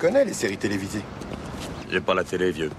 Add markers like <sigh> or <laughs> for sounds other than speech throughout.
connais les séries télévisées. J'ai pas la télé, vieux.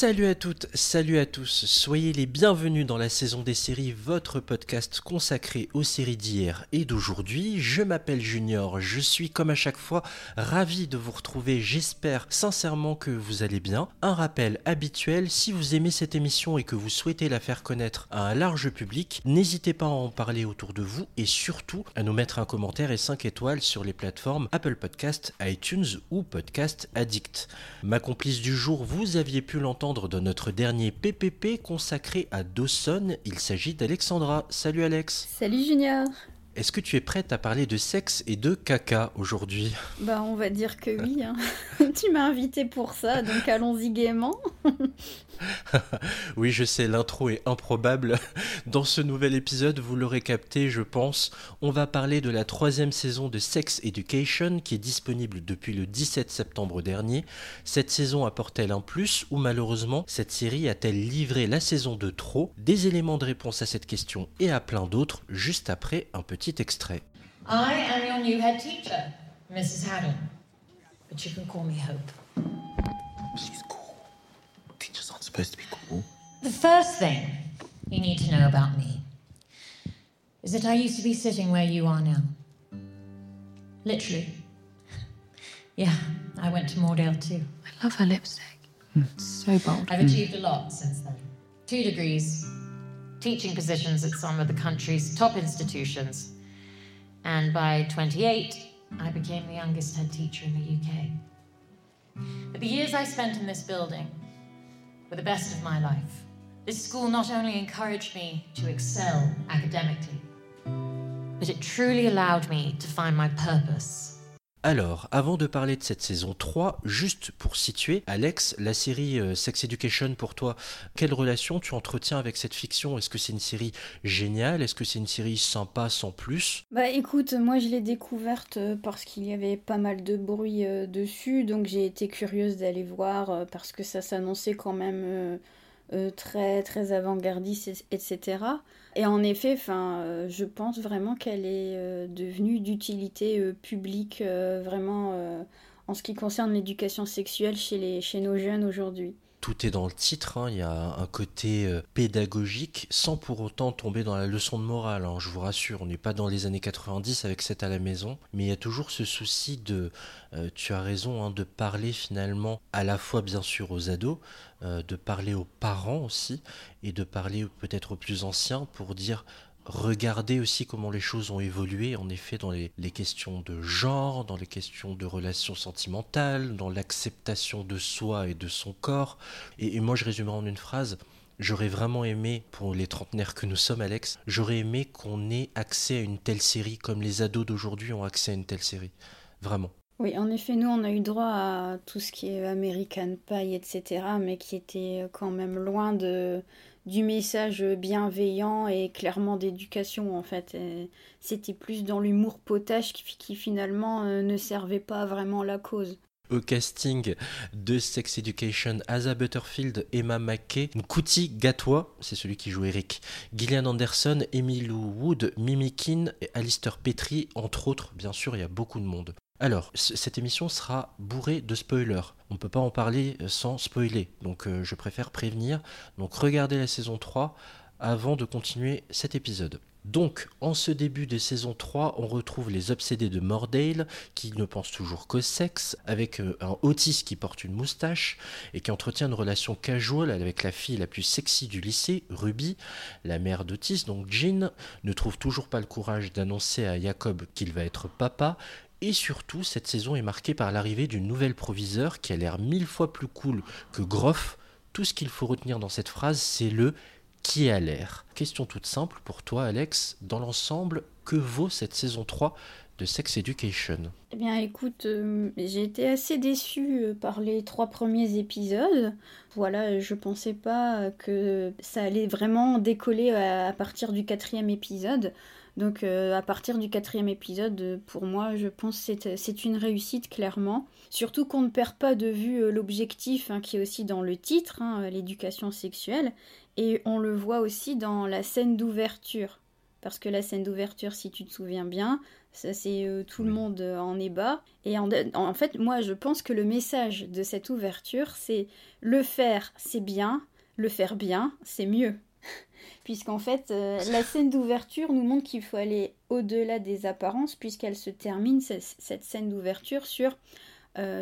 Salut à toutes, salut à tous, soyez les bienvenus dans la saison des séries, votre podcast consacré aux séries d'hier et d'aujourd'hui. Je m'appelle Junior, je suis comme à chaque fois ravi de vous retrouver, j'espère sincèrement que vous allez bien. Un rappel habituel, si vous aimez cette émission et que vous souhaitez la faire connaître à un large public, n'hésitez pas à en parler autour de vous et surtout à nous mettre un commentaire et 5 étoiles sur les plateformes Apple Podcast, iTunes ou Podcast Addict. Ma complice du jour, vous aviez pu l'entendre dans notre dernier PPP consacré à Dawson. Il s'agit d'Alexandra. Salut Alex. Salut Junior. Est-ce que tu es prête à parler de sexe et de caca aujourd'hui? Bah on va dire que oui. Hein. <laughs> tu m'as invité pour ça, donc allons-y gaiement. oui, je sais, l'intro est improbable. Dans ce nouvel épisode, vous l'aurez capté, je pense, on va parler de la troisième saison de Sex Education qui est disponible depuis le 17 septembre dernier. Cette saison apporte-t-elle un plus ou malheureusement cette série a-t-elle livré la saison de trop? Des éléments de réponse à cette question et à plein d'autres juste après un petit extrait. I am your new head teacher, Mrs. Haddon. But you can call me Hope. She's cool. Teachers aren't supposed to be cool. The first thing you need to know about me is that I used to be sitting where you are now. Literally. Yeah, I went to Moordale too. I love her lipstick. It's so bold. I've achieved a lot since then. Two degrees, teaching positions at some of the country's top institutions. And by 28, I became the youngest head teacher in the UK. But the years I spent in this building were the best of my life. This school not only encouraged me to excel academically, but it truly allowed me to find my purpose. Alors, avant de parler de cette saison 3, juste pour situer, Alex, la série euh, Sex Education pour toi, quelle relation tu entretiens avec cette fiction? Est-ce que c'est une série géniale? Est-ce que c'est une série sympa sans plus? Bah écoute, moi je l'ai découverte euh, parce qu'il y avait pas mal de bruit euh, dessus, donc j'ai été curieuse d'aller voir parce que ça s'annonçait quand même très très avant-gardiste, et- etc. Et en effet, euh, je pense vraiment qu'elle est euh, devenue d'utilité euh, publique, vraiment en ce qui concerne l'éducation sexuelle chez les chez nos jeunes aujourd'hui. Tout est dans le titre, hein, il y a un côté euh, pédagogique sans pour autant tomber dans la leçon de morale, hein, je vous rassure, on n'est pas dans les années 90 avec cette à la maison, mais il y a toujours ce souci de, euh, tu as raison, hein, de parler finalement à la fois bien sûr aux ados, euh, de parler aux parents aussi, et de parler peut-être aux plus anciens pour dire Regardez aussi comment les choses ont évolué, en effet, dans les, les questions de genre, dans les questions de relations sentimentales, dans l'acceptation de soi et de son corps. Et, et moi, je résumerai en une phrase. J'aurais vraiment aimé, pour les trentenaires que nous sommes, Alex, j'aurais aimé qu'on ait accès à une telle série comme les ados d'aujourd'hui ont accès à une telle série. Vraiment. Oui, en effet, nous, on a eu droit à tout ce qui est American Pie, etc., mais qui était quand même loin de, du message bienveillant et clairement d'éducation, en fait. C'était plus dans l'humour potache qui, finalement euh, ne servait pas vraiment la cause. Au casting de Sex Education, Asa Butterfield, Emma McKay, Nkuti Gatwa, c'est celui qui joue Eric, Gillian Anderson, Emily Wood, Mimi Kin et Alistair Petrie, entre autres, bien sûr, il y a beaucoup de monde. Alors, cette émission sera bourrée de spoilers. On ne peut pas en parler euh, sans spoiler, donc euh, je préfère prévenir. Donc regardez la saison 3 avant de continuer cet épisode. Donc, en ce début de saison 3, on retrouve les obsédés de Mordale, qui ne pensent toujours qu'au sexe, avec euh, un Otis qui porte une moustache et qui entretient une relation casual avec la fille la plus sexy du lycée, Ruby. La mère d'Otis, donc Jean, ne trouve toujours pas le courage d'annoncer à Jacob qu'il va être papa. Et surtout, cette saison est marquée par l'arrivée d'une nouvelle proviseure qui a l'air mille fois plus cool que Groff. Tout ce qu'il faut retenir dans cette phrase, c'est le qui a l'air. Question toute simple pour toi, Alex. Dans l'ensemble, que vaut cette saison 3 de Sex Education Eh bien, écoute, euh, j'ai été assez déçue euh, par les trois premiers épisodes. Voilà, je pensais pas que ça allait vraiment décoller à, partir du quatrième épisode. Donc à partir du quatrième épisode, pour moi, je pense que c'est une réussite clairement. Surtout qu'on ne perd pas de vue l'objectif hein, qui est aussi dans le titre, hein, l'éducation sexuelle, et on le voit aussi dans la scène d'ouverture. Parce que la scène d'ouverture, si tu te souviens bien, ça c'est euh, tout le monde euh, en est bas. Et en, en, fait, moi je pense que le message de cette ouverture, c'est le faire, c'est bien, le faire bien, c'est mieux. <laughs> Puisqu'en fait, euh, la scène d'ouverture nous montre qu'il faut aller au-delà des apparences, puisqu'elle se termine, cette scène d'ouverture, sur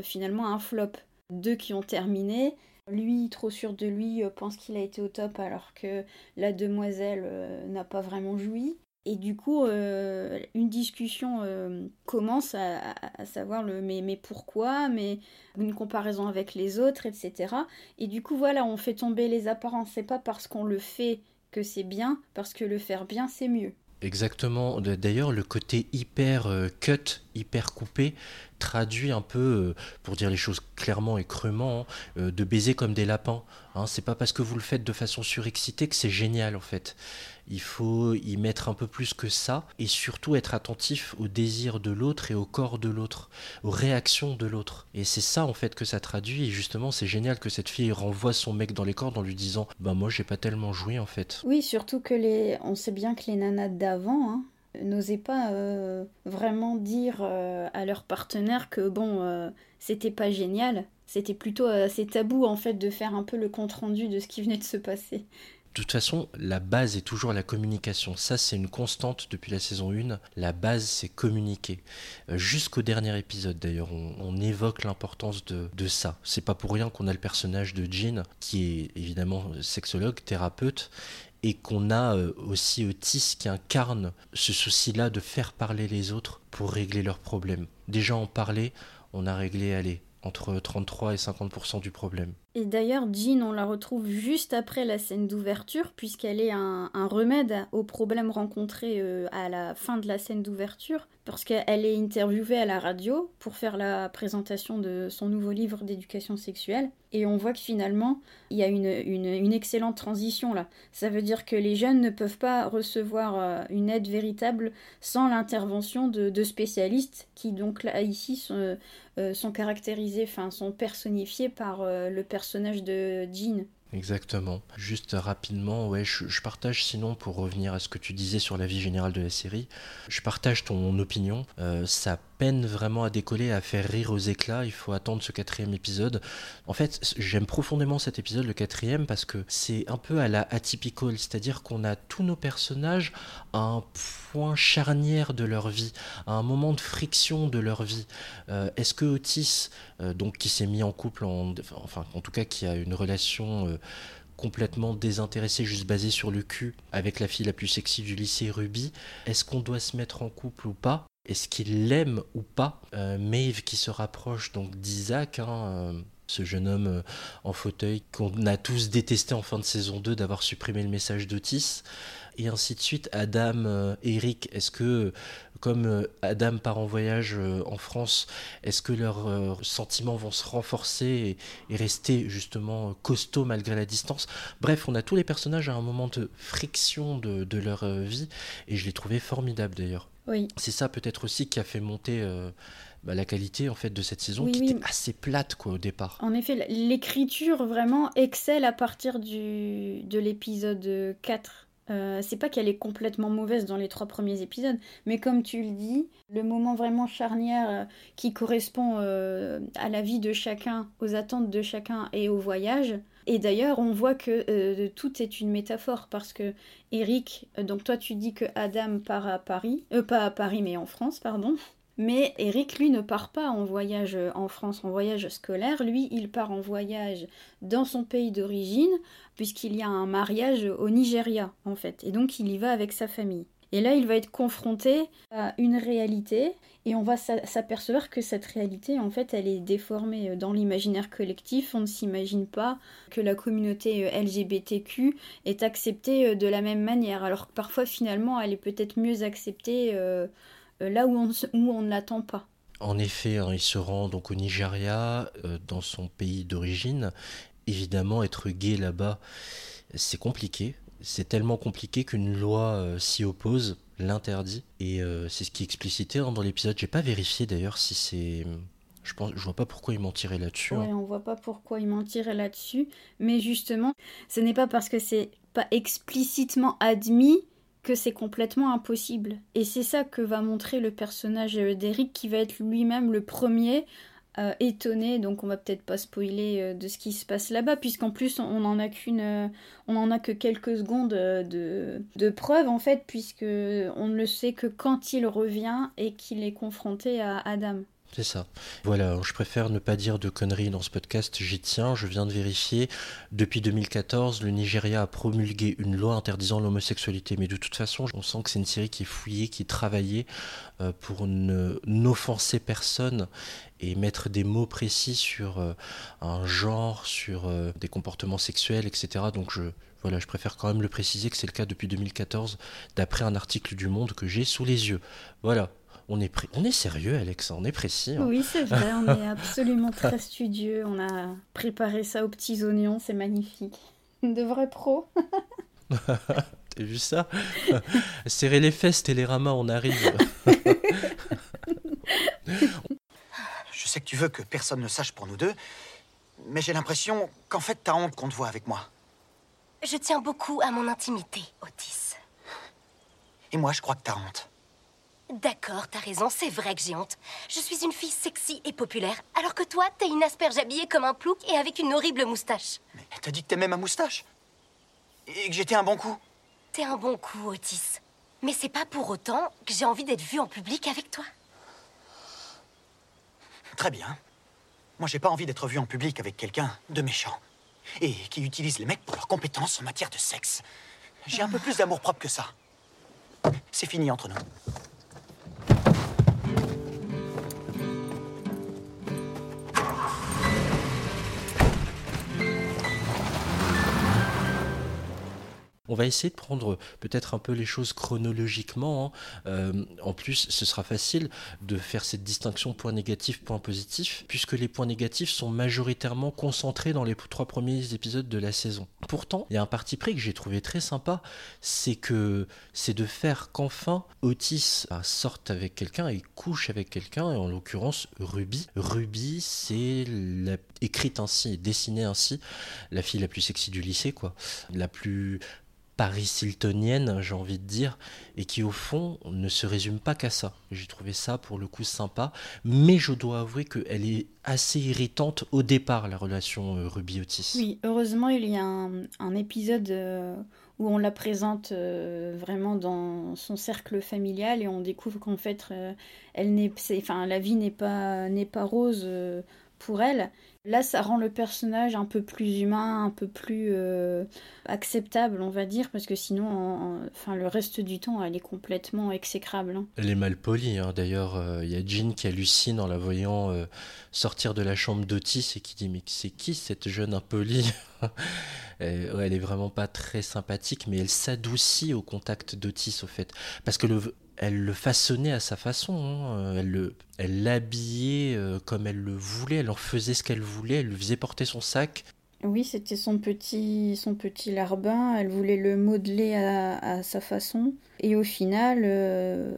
finalement un flop. Deux qui ont terminé, lui, trop sûr de lui, pense qu'il a été au top alors que la demoiselle euh, n'a pas vraiment joui. Et du coup, euh, une discussion commence à, savoir le mais, pourquoi, mais une comparaison avec les autres, etc. Et du coup, voilà, on fait tomber les apparences. C'est pas parce qu'on le fait que c'est bien, parce que le faire bien, c'est mieux. Exactement. D'ailleurs, le côté hyper cut, hyper coupé, traduit un peu, euh, pour dire les choses clairement et crûment, hein, euh, de baiser comme des lapins. Hein. C'est pas parce que vous le faites de façon surexcitée que c'est génial en fait. Il faut y mettre un peu plus que ça et surtout être attentif au désir de l'autre et au corps de l'autre, aux réactions de l'autre. Et c'est ça en fait que ça traduit et justement c'est génial que cette fille renvoie son mec dans les cordes en lui disant bah moi j'ai pas tellement joué en fait. Oui, surtout que les on sait bien que les nanas d'avant hein, n'osaient pas euh, vraiment dire euh, à leur partenaire que bon, euh, c'était pas génial. C'était plutôt assez tabou en fait de faire un peu le compte rendu de ce qui venait de se passer. De toute façon, la base est toujours la communication. Ça, c'est une constante depuis la saison 1. La base, c'est communiquer. Jusqu'au dernier épisode, d'ailleurs, on, évoque l'importance de, de, ça. C'est pas pour rien qu'on a le personnage de Jean, qui est évidemment sexologue, thérapeute, et qu'on a euh, aussi Otis qui incarne ce souci-là de faire parler les autres pour régler leurs problèmes. Déjà en parler, on a réglé, allez, entre 33 et 50% du problème. Et d'ailleurs, Jean, on la retrouve juste après la scène d'ouverture, puisqu'elle est un, remède aux problèmes rencontrés euh, à la fin de la scène d'ouverture, parce qu'elle est interviewée à la radio pour faire la présentation de son nouveau livre d'éducation sexuelle. Et on voit que finalement, il y a une, excellente transition là. Ça veut dire que les jeunes ne peuvent pas recevoir euh, une aide véritable sans l'intervention de, spécialistes qui donc là ici sont, euh, caractérisés, enfin sont personnifiés par euh, le personnage de Jean. Exactement. Juste rapidement, ouais, je, partage sinon pour revenir à ce que tu disais sur la vie générale de la série, je partage ton opinion. ça peine vraiment à décoller, à faire rire aux éclats. Il faut attendre ce quatrième épisode. En fait, j'aime profondément cet épisode, le quatrième, parce que c'est un peu à la atypical, c'est-à-dire qu'on a tous nos personnages à un point charnière de leur vie, à un moment de friction de leur vie. Euh, est-ce que Otis, euh, donc qui s'est mis en couple, en, enfin en tout cas qui a une relation euh, complètement désintéressée, juste basée sur le cul, avec la fille la plus sexy du lycée Ruby, est-ce qu'on doit se mettre en couple ou pas? Est-ce qu'il l'aime ou pas euh, Maeve qui se rapproche donc d'Isaac, hein, euh, ce jeune homme euh, en fauteuil qu'on a tous détesté en fin de saison 2 d'avoir supprimé le message d'Otis, et ainsi de suite. Adam, Eric, est-ce que, comme Adam part en voyage en France, est-ce que leurs sentiments vont se renforcer et, rester justement costauds malgré la distance? Bref, on a tous les personnages à un moment de friction de, de leur vie, et je l'ai trouvé formidable d'ailleurs. C'est ça peut-être aussi qui a fait monter euh, bah, la qualité en fait de cette saison qui était assez plate quoi au départ. En effet, l'écriture vraiment excelle à partir du, de l'épisode 4. Euh, c'est pas qu'elle est complètement mauvaise dans les trois premiers épisodes, mais comme tu le dis, le moment vraiment charnière euh, qui correspond à la vie de chacun, aux attentes de chacun et au voyage, et d'ailleurs, on voit que euh, tout est une métaphore parce que Eric, euh, donc toi tu dis que Adam part à Paris, euh, pas à Paris mais en France, pardon. Mais Eric, lui, ne part pas en voyage en France, en voyage scolaire. Lui, il part en voyage dans son pays d'origine, puisqu'il y a un mariage au Nigeria, en fait. Et donc, il y va avec sa famille. Et là, il va être confronté à une réalité et on va s'apercevoir que cette réalité, en fait, elle est déformée euh, dans l'imaginaire collectif. On ne s'imagine pas que la communauté euh, LGBTQ est acceptée euh, de la même manière, alors que parfois, finalement, elle est peut-être mieux acceptée là où on, ne l'attend pas. En effet, hein, il se rend donc au Nigeria, dans son pays d'origine. Évidemment, être gay là-bas, c'est compliqué c'est tellement compliqué qu'une loi euh, s'y oppose. l'interdit. Et euh, c'est ce qui est explicité hein, dans l'épisode. J'ai pas vérifié d'ailleurs si c'est. Je pense, je vois pas pourquoi ils mentirait là-dessus. Ouais, hein. on voit pas pourquoi il mentirait là-dessus. Mais justement, ce n'est pas parce que c'est pas explicitement admis que c'est complètement impossible. Et c'est ça que va montrer le personnage d'Eric qui va être lui-même le premier euh, étonné, donc on va peut-être pas spoiler euh, de ce qui se passe là-bas, puisqu'en plus on n'en a qu'une, euh, on en a que quelques secondes de, de preuve en fait, puisque on ne le sait que quand il revient et qu'il est confronté à Adam. C'est ça. Voilà, je préfère ne pas dire de conneries dans ce podcast, j'y tiens, je viens de vérifier. Depuis 2014, le Nigeria a promulgué une loi interdisant l'homosexualité, mais de toute façon, on sent que c'est une série qui est fouillée, qui est travaillée euh, pour n'offenser personne et mettre des mots précis sur euh, un genre, sur euh, des comportements sexuels, etc. Donc je, voilà, je préfère quand même le préciser que c'est le cas depuis 2014, d'après un article du Monde que j'ai sous les yeux. Voilà. On est, pré- on est sérieux, Alex, on est précis. hein. Oui, c'est vrai, on est <laughs> absolument très studieux, on a préparé ça aux petits oignons, c'est magnifique. De vrais pros. <laughs> T'as vu ça? <laughs> Serrer les fesses, Télérama, on arrive. Je sais que tu veux que personne ne sache pour nous deux, mais j'ai l'impression qu'en fait t'as honte qu'on te voit avec moi. Je tiens beaucoup à mon intimité, Otis. Et moi, je crois que t'as honte. D'accord, t'as raison, c'est vrai que j'ai honte. Je suis une fille sexy et populaire, alors que toi, t'es une asperge habillée comme un plouc et avec une horrible moustache. Mais t'as dit que t'aimais ma moustache Et que j'étais un bon coup T'es un bon coup, Otis. Mais c'est pas pour autant que j'ai envie d'être vue en public avec toi. Très bien. Moi, j'ai pas envie d'être vu en public avec quelqu'un de méchant. Et qui utilise les mecs pour leurs compétences en matière de sexe. J'ai un peu plus d'amour propre que ça. C'est fini entre nous. On va essayer de prendre peut-être un peu les choses chronologiquement. hein. Euh, en plus, ce sera facile de faire cette distinction point négatif, point positif, puisque les points négatifs sont majoritairement concentrés dans les trois premiers épisodes de la saison. Pourtant, il y a un parti pris que j'ai trouvé très sympa, c'est que c'est de faire qu'enfin Otis bah, sorte avec quelqu'un et couche avec quelqu'un, et en l'occurrence Ruby. Ruby, c'est la- écrite ainsi dessinée ainsi, la fille la plus sexy du lycée, quoi, la plus Paris Hiltonienne, j'ai envie de dire, et qui au fond ne se résume pas qu'à ça. J'ai trouvé ça pour le coup sympa, mais je dois avouer qu'elle est assez irritante au départ, la relation euh, Ruby-Otis. Oui, heureusement, il y a un, épisode euh, où on la présente euh, vraiment dans son cercle familial et on découvre qu'en fait, elle n'est, enfin, la vie n'est pas, n'est pas rose pour elle. Là, ça rend le personnage un peu plus humain, un peu plus euh, acceptable, on va dire, parce que sinon, en- en- enfin, le reste du temps, elle est complètement exécrable. hein. Elle est mal polie, hein. d'ailleurs, euh, il y a Jean qui hallucine en la voyant euh, sortir de la chambre d'Otis et qui dit Mais c'est qui cette jeune impolie? <laughs> Euh, ouais, Elle est vraiment pas très sympathique, mais elle s'adoucit au contact d'Otis, au fait. Parce que le, elle le façonnait à sa façon, hein. Euh, elle le- elle l'habillait euh, comme elle le voulait, elle en faisait ce qu'elle voulait, elle lui faisait porter son sac. Oui, c'était son petit, son petit larbin, elle voulait le modeler à, à sa façon. Et au final, euh,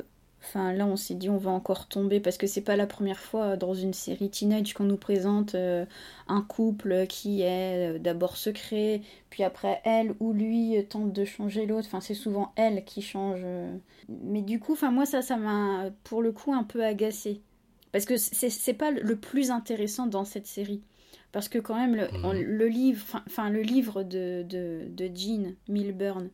enfin là on s'est dit on va encore tomber parce que c'est pas la première fois dans une série teenage qu'on nous présente euh, un couple qui est euh, d'abord secret, puis après elle ou lui tente de changer l'autre. Enfin c'est souvent elle qui change. euh. Mais du coup, enfin moi ça, ça m'a pour le coup un peu agacée. Parce que c'est c'est pas le plus intéressant dans cette série. Parce que quand même, le, on- le livre, enfin- le livre de, de, de Jean Milburn,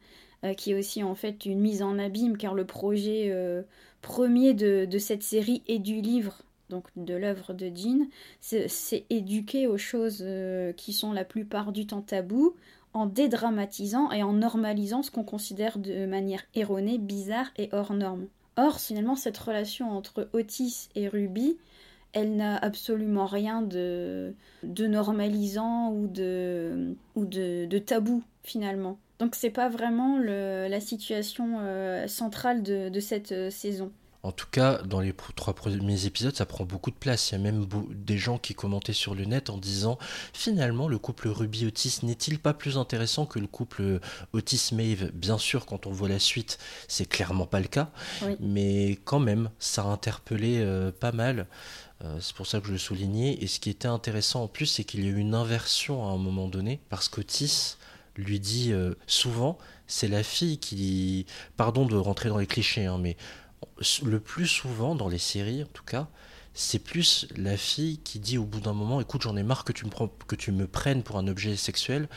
euh, qui est aussi en fait une mise en abîme, car le projet euh, premier de, cette série et du livre, donc de l'œuvre de Jean, c'est éduquer aux choses euh, qui sont la plupart du temps tabous, en dédramatisant et en normalisant ce qu'on considère de manière erronée, bizarre et hors norme. Or, finalement, cette relation entre Otis et Ruby, elle n'a absolument rien de, de normalisant ou de, ou de tabou finalement. Donc c'est pas vraiment le- la situation euh, centrale de, de cette euh, saison. En tout cas, dans les trois premiers épisodes, ça prend beaucoup de place. Il y a même des gens qui commentaient sur le net en disant finalement, le couple Ruby-Otis n'est-il pas plus intéressant que le couple Otis-Maeve Bien sûr, quand on voit la suite, c'est clairement pas le cas. Oui. Mais quand même, ça a interpellé euh, pas mal. Euh, c'est pour ça que je le soulignais. Et ce qui était intéressant en plus, c'est qu'il y a eu une inversion à un moment donné, parce qu'Otis lui dit euh, souvent, c'est la fille qui... Pardon de rentrer dans les clichés, hein, mais le plus souvent dans les séries, en tout cas, c'est plus la fille qui dit au bout d'un moment, écoute, j'en ai marre que tu me, prends, que tu me prennes pour un objet sexuel.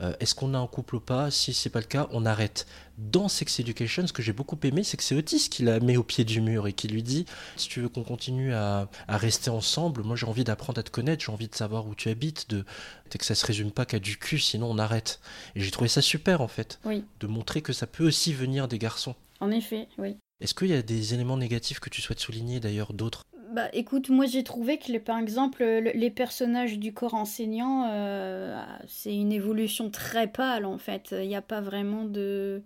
Euh, Est-ce qu'on a un couple ou pas? Si c'est pas le cas, on arrête. Dans Sex Education, ce que j'ai beaucoup aimé, c'est que c'est Otis qui la met au pied du mur et qui lui dit, si tu veux qu'on continue à, à rester ensemble, moi j'ai envie d'apprendre à te connaître, j'ai envie de savoir où tu habites, de que ça se résume pas qu'à du cul, sinon on arrête. Et j'ai trouvé ça super en fait, Oui, de montrer que ça peut aussi venir des garçons. en effet, oui. Est-ce qu'il y a des éléments négatifs que tu souhaites souligner d'ailleurs d'autres? Bah écoute, moi j'ai trouvé que par exemple le- les personnages du corps enseignant, euh, c'est une évolution très pâle en fait. Il n'y a pas vraiment de...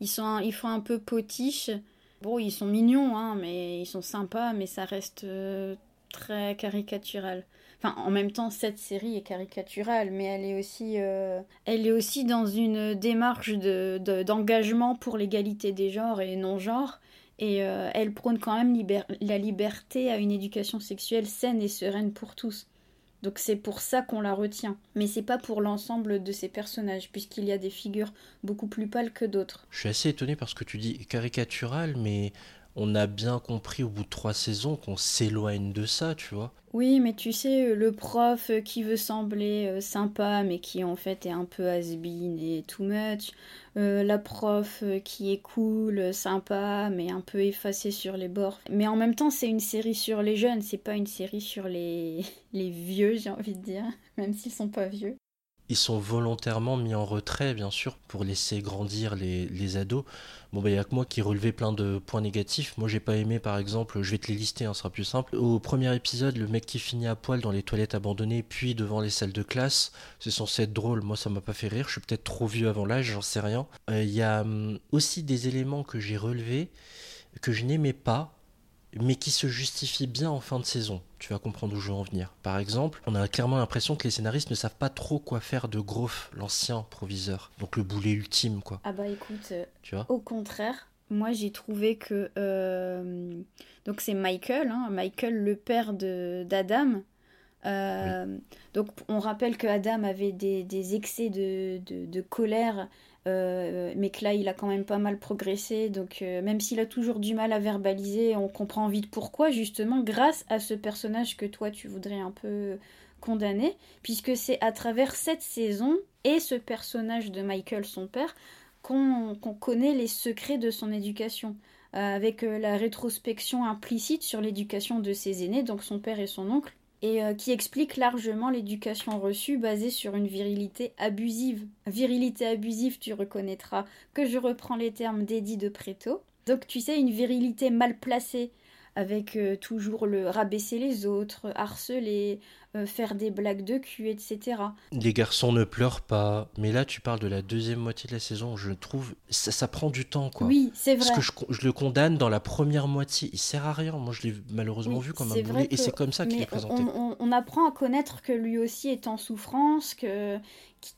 Ils, sont un- ils font un peu potiches. Bon, ils sont mignons, hein, mais ils sont sympas, mais ça reste euh, très caricatural. Enfin, en même temps, cette série est caricaturale, mais elle est aussi, euh, elle est aussi dans une démarche de, de- d'engagement pour l'égalité des genres et non-genres. Et euh, elle prône quand même la liberté à une éducation sexuelle saine et sereine pour tous. Donc c'est pour ça qu'on la retient. Mais c'est pas pour l'ensemble de ses personnages, puisqu'il y a des figures beaucoup plus pâles que d'autres. Je suis assez étonné parce que tu dis caricatural, mais on a bien compris au bout de trois saisons qu'on s'éloigne de ça, tu vois. Oui, mais tu sais, le prof euh, qui veut sembler euh, sympa, mais qui en fait est un peu has-been et too much. Euh, la prof euh, qui est cool, euh, sympa, mais un peu effacée sur les bords. Mais en même temps, c'est une série sur les jeunes, c'est pas une série sur les, <laughs> les vieux, j'ai envie de dire, même s'ils sont pas vieux. Ils sont volontairement mis en retrait, bien sûr, pour laisser grandir les, les ados. Bon, bah, il y a que moi qui relevais plein de points négatifs. Moi, j'ai pas aimé, par exemple, je vais te les lister, hein, sera plus simple. Au premier épisode, le mec qui finit à poil dans les toilettes abandonnées, puis devant les salles de classe, c'est censé être drôle. Moi, ça m'a pas fait rire. Je suis peut-être trop vieux avant l'âge, j'en sais rien. Euh, Il y a hum, aussi des éléments que j'ai relevés, que je n'aimais pas, mais qui se justifient bien en fin de saison. Tu vas comprendre où je veux en venir. Par exemple, on a clairement l'impression que les scénaristes ne savent pas trop quoi faire de Groff, l'ancien proviseur. Donc le boulet ultime, quoi. Ah bah écoute, euh, Tu vois au contraire, moi j'ai trouvé que... euh, donc c'est Michael, hein, Michael le père de- d'Adam. Euh, Donc on rappelle que Adam avait des, des excès de, de- de colère, mais que là il a quand même pas mal progressé. Donc euh, même s'il a toujours du mal à verbaliser, on comprend vite pourquoi, justement grâce à ce personnage que toi tu voudrais un peu condamner, puisque c'est à travers cette saison et ce personnage de Michael, son père, qu'on connaît les secrets de son éducation, euh, avec euh, la rétrospection implicite sur l'éducation de ses aînés, donc son père et son oncle, et euh, qui explique largement l'éducation reçue basée sur une virilité abusive. Virilité abusive, tu reconnaîtras que je reprends les termes d'Eddie de Preto. Donc tu sais, une virilité mal placée, avec euh, toujours le rabaisser les autres, harceler, euh, faire des blagues de cul, etc. Les garçons ne pleurent pas. Mais là, tu parles de la deuxième moitié de la saison. Je trouve ça, ça prend du temps, quoi. Oui, c'est vrai. Parce que je, le condamne dans la première moitié. Il sert à rien. Moi, je l'ai malheureusement Oui, vu comme un boulet. Et c'est comme ça qu'il est présenté. On, on- on apprend à connaître que lui aussi est en souffrance, que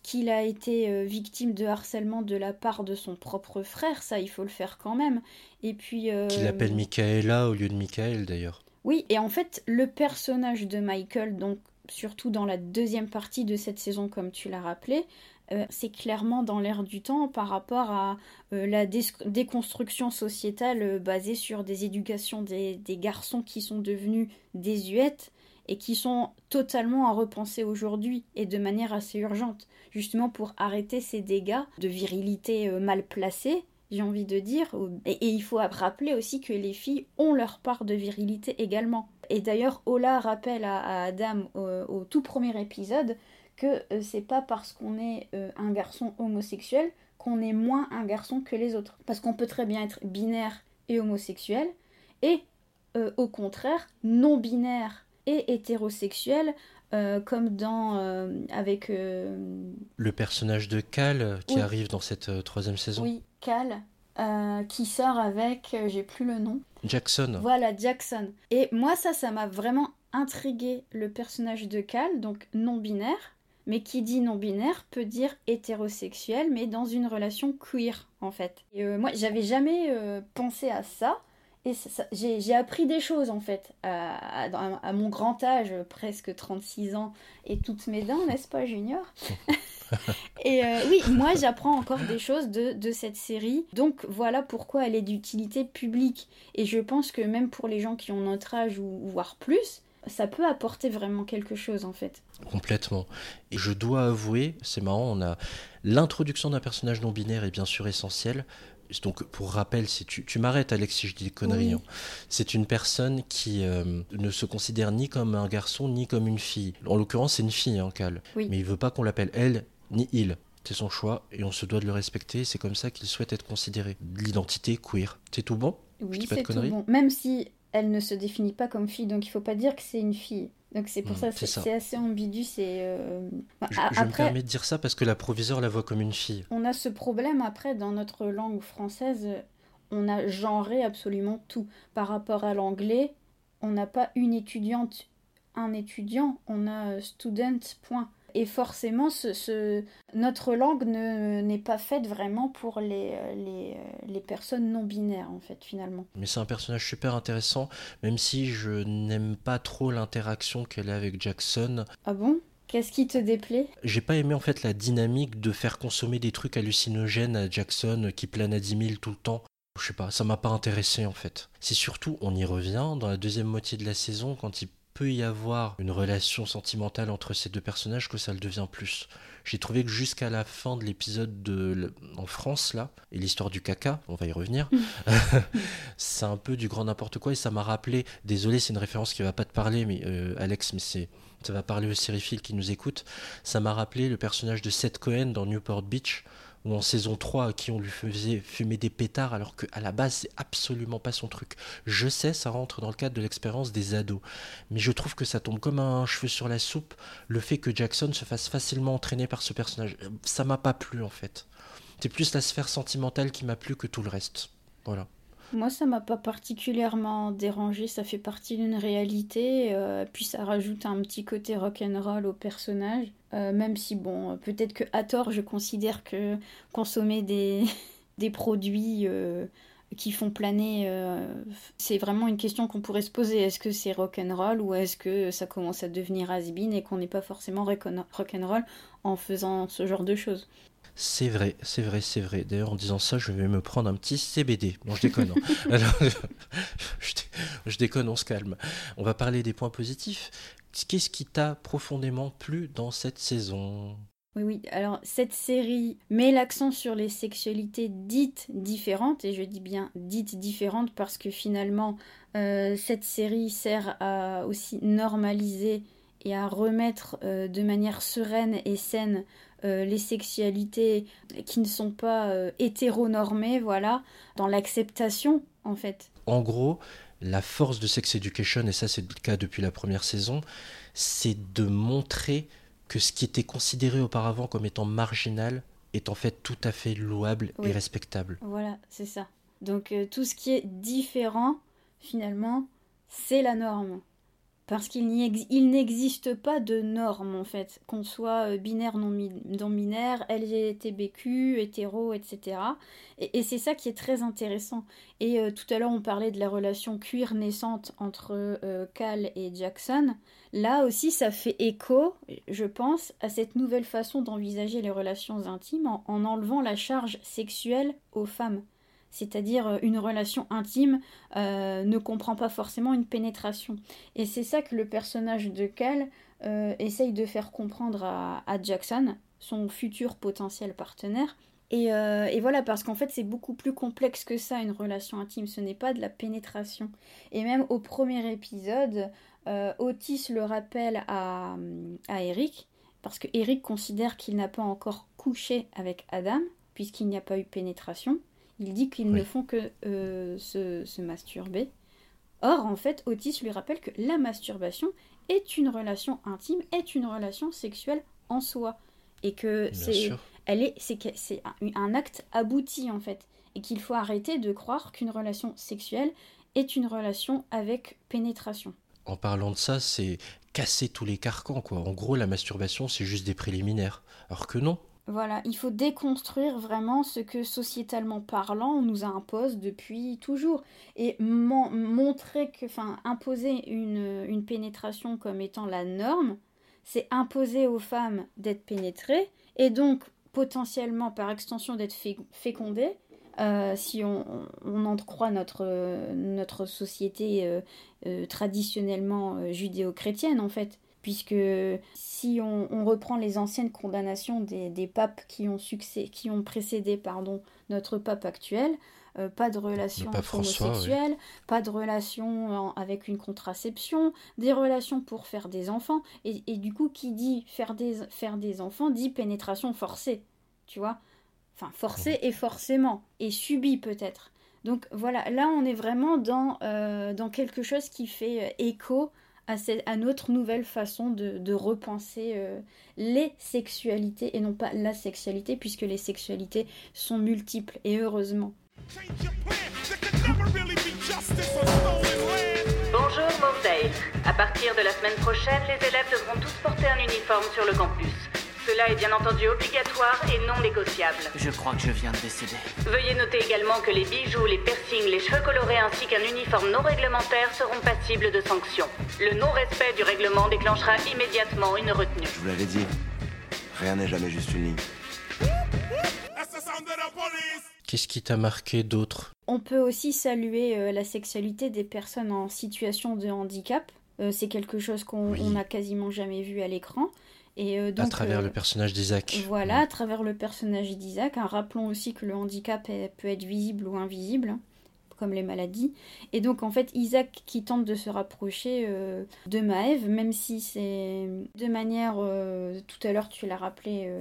qu'il a été euh, victime de harcèlement de la part de son propre frère, ça il faut le faire quand même. Et puis euh, Qu'il appelle Michaela au lieu de Michael, d'ailleurs. Oui, et en fait le personnage de Michael, donc surtout dans la deuxième partie de cette saison comme tu l'as rappelé, euh, c'est clairement dans l'air du temps par rapport à euh, la déconstruction sociétale euh, basée sur des éducations des, des garçons qui sont devenus désuètes et qui sont totalement à repenser aujourd'hui et de manière assez urgente, justement pour arrêter ces dégâts de virilité mal placée, j'ai envie de dire. Et, et il faut rappeler aussi que les filles ont leur part de virilité également. Et d'ailleurs, Ola rappelle à, à Adam euh, au tout premier épisode que euh, c'est pas parce qu'on est euh, un garçon homosexuel qu'on est moins un garçon que les autres. Parce qu'on peut très bien être binaire et homosexuel, et euh, au contraire, non-binaire et hétérosexuel, euh, comme dans. euh, avec. euh, Le personnage de Cal qui Oui. arrive dans cette troisième saison. oui, Euh, qui sort avec, euh, j'ai plus le nom. Jackson. Voilà, Jackson. Et moi, ça, ça m'a vraiment intrigué le personnage de Cal, donc non-binaire. Mais qui dit non-binaire peut dire hétérosexuel, mais dans une relation queer, en fait. Et euh, moi, j'avais jamais pensé à ça. Et j'ai appris des choses, en fait, à, à- dans- à mon grand âge, presque 36 ans, et toutes mes dents, n'est-ce pas, Junior? <laughs> Et euh, oui, moi j'apprends encore des choses de, de cette série. Donc voilà pourquoi elle est d'utilité publique. Et je pense que même pour les gens qui ont notre âge ou voire plus, ça peut apporter vraiment quelque chose en fait. Complètement. Et je dois avouer, c'est marrant, on a l'introduction d'un personnage non binaire est bien sûr essentielle. Donc, pour rappel, si tu, tu m'arrêtes, Alex, si je dis des conneries. Oui. hein. C'est une personne qui euh, ne se considère ni comme un garçon ni comme une fille. En l'occurrence, c'est une fille, hein, Cal. Oui. Mais il veut pas qu'on l'appelle elle ni il. C'est son choix et on se doit de le respecter. C'est comme ça qu'il souhaite être considéré. L'identité queer. C'est tout bon? Oui, c'est tout bon. Même si elle ne se définit pas comme fille, donc il faut pas dire que c'est une fille. Donc c'est pour Hmm, ça, c'est assez ambigu. C'est euh, bah, Je, me permets de dire ça parce que la proviseure la voit comme une fille. on a ce problème après dans notre langue française, on a genré absolument tout. Par rapport à l'anglais, on n'a pas une étudiante, un étudiant, on a student, point. Et forcément, ce, ce- notre langue ne- n'est pas faite vraiment pour les, euh, les, euh, les personnes non binaires, en fait, finalement. Mais c'est un personnage super intéressant, même si je n'aime pas trop l'interaction qu'elle a avec Jackson. Ah bon? Qu'est-ce qui te déplaît? J'ai pas aimé en fait la dynamique de faire consommer des trucs hallucinogènes à Jackson qui plane à 10 000 tout le temps. Je sais pas, ça m'a pas intéressé en fait. C'est surtout, on y revient, dans la deuxième moitié de la saison, quand il peut y avoir une relation sentimentale entre ces deux personnages, que ça le devient plus. J'ai trouvé que jusqu'à la fin de l'épisode de en France là, et l'histoire du caca, on va y revenir, <laughs> c'est un peu du grand n'importe quoi et ça m'a rappelé. Désolé, c'est une référence qui va pas te parler, mais euh, Alex, mais c'est ça va parler aux sériphiles qui nous écoutent. Ça m'a rappelé le personnage de Seth Cohen dans Newport Beach, ou en saison 3, à qui on lui faisait fumer des pétards, alors qu'à la base, c'est absolument pas son truc. Je sais, ça rentre dans le cadre de l'expérience des ados, mais je trouve que ça tombe comme un cheveu sur la soupe, le fait que Jackson se fasse facilement entraîner par ce personnage. Ça m'a pas plu, en fait. C'est plus la sphère sentimentale qui m'a plu que tout le reste. Voilà. Moi, ça m'a pas particulièrement dérangé, ça fait partie d'une réalité, euh, puis ça rajoute un petit côté rock'n'roll au personnage, euh, même si, bon, euh, peut-être que à tort, je considère que consommer des, <laughs> des produits euh, qui font planer, euh, c'est vraiment une question qu'on pourrait se poser. Est-ce que c'est rock'n'roll ou est-ce que ça commence à devenir has-been et qu'on n'est pas forcément rock'n- rock'n'roll en faisant ce genre de choses? C'est vrai, c'est vrai, c'est vrai. D'ailleurs, en disant ça, je vais me prendre un petit CBD. Non, je déconne. hein. <laughs> Alors, <laughs> je déconne, on se calme. On va parler des points positifs. Qu'est-ce qui t'a profondément plu dans cette saison? Oui, oui. Alors, cette série met l'accent sur les sexualités dites différentes, et je dis bien dites différentes parce que finalement, euh, cette série sert à aussi normaliser et à remettre euh, de manière sereine et saine euh, les sexualités qui ne sont pas hétéronormées, voilà, dans l'acceptation, en fait. En gros, la force de Sex Education, et ça c'est le cas depuis la première saison, c'est de montrer que ce qui était considéré auparavant comme étant marginal est en fait tout à fait louable Oui. et respectable. Voilà, c'est ça. Donc euh, tout ce qui est différent, finalement, c'est la norme. Parce qu'il n'existe pas de norme, en fait, qu'on soit euh, binaire, non, binaire, LGBTQ, hétéro, etc. Et, c'est ça qui est très intéressant. Et euh, tout à l'heure, on parlait de la relation queer naissante entre euh, Cal et Jackson. Là aussi, ça fait écho, je pense, à cette nouvelle façon d'envisager les relations intimes en enlevant la charge sexuelle aux femmes. C'est-à-dire euh, une relation intime euh, ne comprend pas forcément une pénétration. Et c'est ça que le personnage de Cal euh, essaye de faire comprendre à, Jackson, son futur potentiel partenaire. Et, voilà, parce qu'en fait, c'est beaucoup plus complexe que ça, une relation intime. Ce n'est pas de la pénétration. Et même au premier épisode, Otis le rappelle à, à Eric, parce que Eric considère qu'il n'a pas encore couché avec Adam, puisqu'il n'y a pas eu pénétration. Il dit qu'ils Oui. ne font que euh, se, se masturber. Or, en fait, Otis lui rappelle que la masturbation est une relation intime, est une relation sexuelle en soi. Et que c'est est, un, un acte abouti en fait. et qu'il faut arrêter de croire qu'une relation sexuelle est une relation avec pénétration. En parlant de ça, c'est casser tous les carcans, quoi. En gros, la masturbation, c'est juste des préliminaires. Alors que non. Voilà, il faut déconstruire vraiment ce que sociétalement parlant on nous impose depuis toujours et montrer que, enfin, imposer une, une pénétration comme étant la norme, c'est imposer aux femmes d'être pénétrées et donc potentiellement par extension d'être fécondées euh, si on, en croit notre, notre société euh, euh, traditionnellement judéo-chrétienne en fait. Puisque si on, reprend les anciennes condamnations des, papes qui ont, succès, qui ont précédé pardon, notre pape actuel, pas de relation homosexuelle, pas de relation avec une contraception, des relations pour faire des enfants, et, et, du coup, qui dit faire des, faire des enfants dit pénétration forcée, tu vois. Enfin, forcé et forcément, et subi peut-être. Donc voilà, là on est vraiment dans, euh, dans quelque chose qui fait euh, écho à, cette, à, notre nouvelle façon de, de repenser euh, les sexualités et non pas la sexualité, puisque les sexualités sont multiples et heureusement. Bonjour Moordale. À partir de la semaine prochaine, les élèves devront tous porter un uniforme sur le campus. Cela est bien entendu obligatoire et non négociable. Je crois que je viens de décéder. Veuillez noter également que les bijoux, les piercings, les cheveux colorés ainsi qu'un uniforme non réglementaire seront passibles de sanctions. Le non-respect du règlement déclenchera immédiatement une retenue. Je vous l'avais dit, rien n'est jamais juste une ligne. Qu'est-ce qui t'a marqué d'autre? On peut aussi saluer euh, la sexualité des personnes en situation de handicap. Euh, c'est quelque chose qu'on n'a quasiment jamais vu à l'écran. Et euh, à travers le euh, personnage d'Isaac. Voilà, à travers le personnage d'Isaac. Hein, rappelons aussi que le handicap peut être visible ou invisible, comme les maladies. Et donc en fait, Isaac qui tente de se rapprocher euh, de Maëve, même si c'est de manière, tout à l'heure tu l'as rappelé,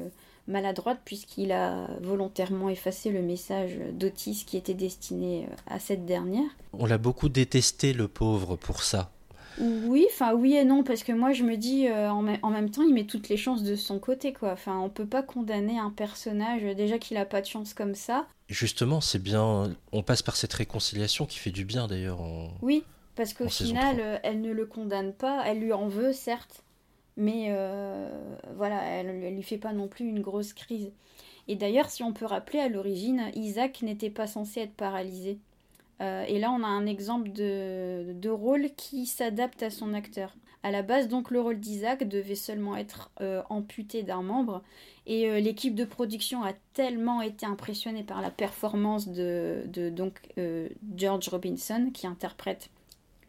maladroite, puisqu'il a volontairement effacé le message d'Otis qui était destiné à cette dernière. On l'a beaucoup détesté, le pauvre, pour ça. Oui, enfin oui et non, parce que moi je me dis euh, en, même temps il met toutes les chances de son côté quoi. Enfin on peut pas condamner un personnage déjà qu'il a pas de chance comme ça. Justement c'est bien, on passe par cette réconciliation qui fait du bien d'ailleurs. Oui, parce qu'au final euh, elle ne le condamne pas, elle lui en veut certes, mais euh, voilà elle, elle lui fait pas non plus une grosse crise. Et d'ailleurs si on peut rappeler à l'origine Isaac n'était pas censé être paralysé. Euh, et là, on a un exemple de, rôle qui s'adapte à son acteur. À la base, donc, le rôle d'Isaac devait seulement être euh, amputé d'un membre. Et euh, l'équipe de production a tellement été impressionnée par la performance de, donc, George Robinson, qui interprète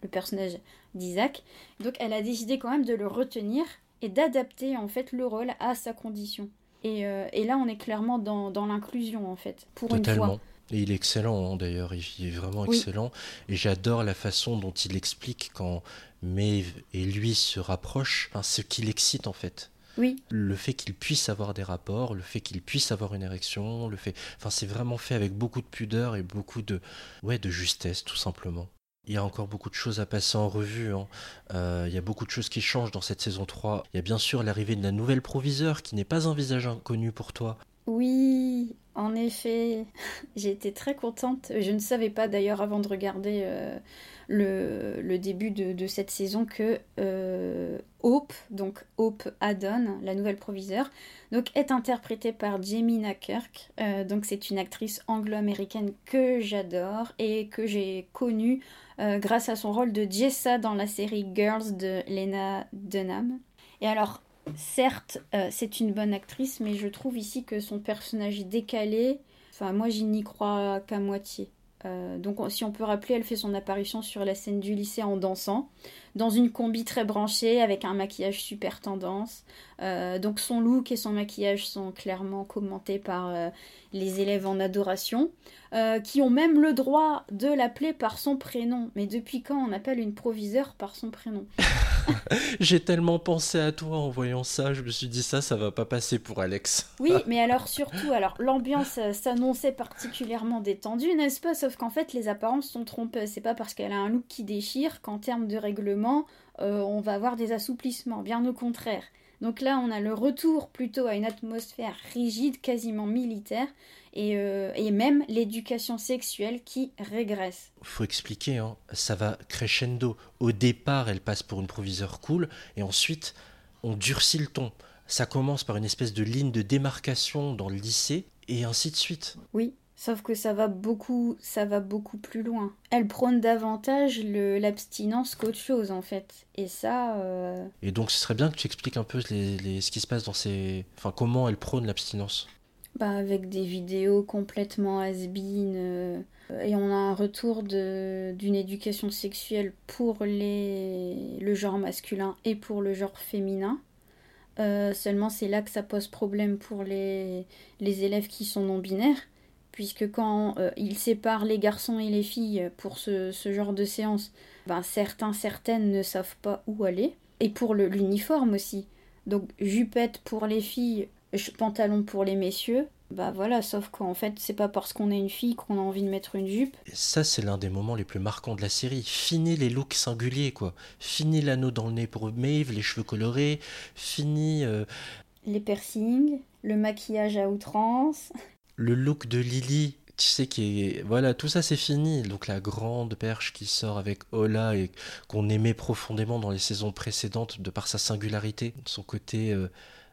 le personnage d'Isaac. Donc, elle a décidé quand même de le retenir et d'adapter en fait le rôle à sa condition. Et, là, on est clairement dans, l'inclusion en fait, pour une fois. Et il est excellent hein, d'ailleurs, il est vraiment excellent. Et j'adore la façon dont il explique quand Maeve et lui se rapprochent, ce qui l'excite en fait. Oui. Le fait qu'il puisse avoir des rapports, le fait qu'il puisse avoir une érection, le fait, enfin c'est vraiment fait avec beaucoup de pudeur et beaucoup de, ouais, de justesse tout simplement. Il y a encore beaucoup de choses à passer en revue. Hein. Euh, il y a beaucoup de choses qui changent dans cette saison 3. Il y a bien sûr l'arrivée de la nouvelle proviseur qui n'est pas un visage inconnu pour toi. Oui, en effet, <laughs> j'ai été très contente. Je ne savais pas d'ailleurs avant de regarder euh, le, début de, cette saison que euh, Hope, donc Hope Addon, la nouvelle proviseure, donc est interprétée par Jamie Kirk. Euh, donc c'est une actrice anglo-américaine que j'adore et que j'ai connue grâce à son rôle de Jessa dans la série Girls de Lena Dunham. Et alors, certes, euh, c'est une bonne actrice, mais je trouve ici que son personnage est décalé. Enfin, moi, j'y n'y crois qu'à moitié. Euh, donc, si on peut rappeler, elle fait son apparition sur la scène du lycée en dansant, dans une combi très branchée, avec un maquillage super tendance. Euh, donc, son look et son maquillage sont clairement commentés par les élèves en adoration, qui ont même le droit de l'appeler par son prénom. Mais depuis quand on appelle une proviseure par son prénom? <laughs> <laughs> J'ai tellement pensé à toi en voyant ça, je me suis dit ça, ça va pas passer pour Alex. oui, <laughs> mais alors surtout, alors l'ambiance euh, s'annonçait particulièrement détendue, n'est-ce pas? Sauf qu'en fait, les apparences sont trompeuses. C'est pas parce qu'elle a un look qui déchire qu'en termes de règlement, euh, on va avoir des assouplissements. Bien au contraire. Donc là, on a le retour plutôt à une atmosphère rigide, quasiment militaire, et, euh, et même l'éducation sexuelle qui régresse. Faut expliquer, hein, ça va crescendo. Au départ, elle passe pour une proviseur cool, et ensuite, on durcit le ton. Ça commence par une espèce de ligne de démarcation dans le lycée, et ainsi de suite. Oui, sauf que ça va beaucoup, ça va beaucoup plus loin. Elle prône davantage l'abstinence qu'autre chose en fait. Et ça, euh, Et donc, ce serait bien que tu expliques un peu les, les- ce qui se passe dans ces. Enfin, comment elle prône l'abstinence. bah, avec des vidéos complètement has-been, euh, et on a un retour d'une éducation sexuelle pour les, le genre masculin et pour le genre féminin. Euh, seulement, c'est là que ça pose problème pour les, les élèves qui sont non-binaires, puisque quand euh, ils séparent les garçons et les filles pour ce, ce genre de séance, ben, certains, certaines ne savent pas où aller. Et pour l'uniforme aussi. Donc, jupette pour les filles, pantalon pour les messieurs. Bah voilà, sauf qu'en fait, c'est pas parce qu'on est une fille qu'on a envie de mettre une jupe. Et ça, c'est l'un des moments les plus marquants de la série. Fini les looks singuliers, quoi. Fini l'anneau dans le nez pour Maeve, les cheveux colorés. Fini euh, Les piercings, le maquillage à outrance. Le look de Lily. Tu sais qui est voilà tout ça c'est fini donc la grande perche qui sort avec Ola et qu'on aimait profondément dans les saisons précédentes de par sa singularité son côté euh,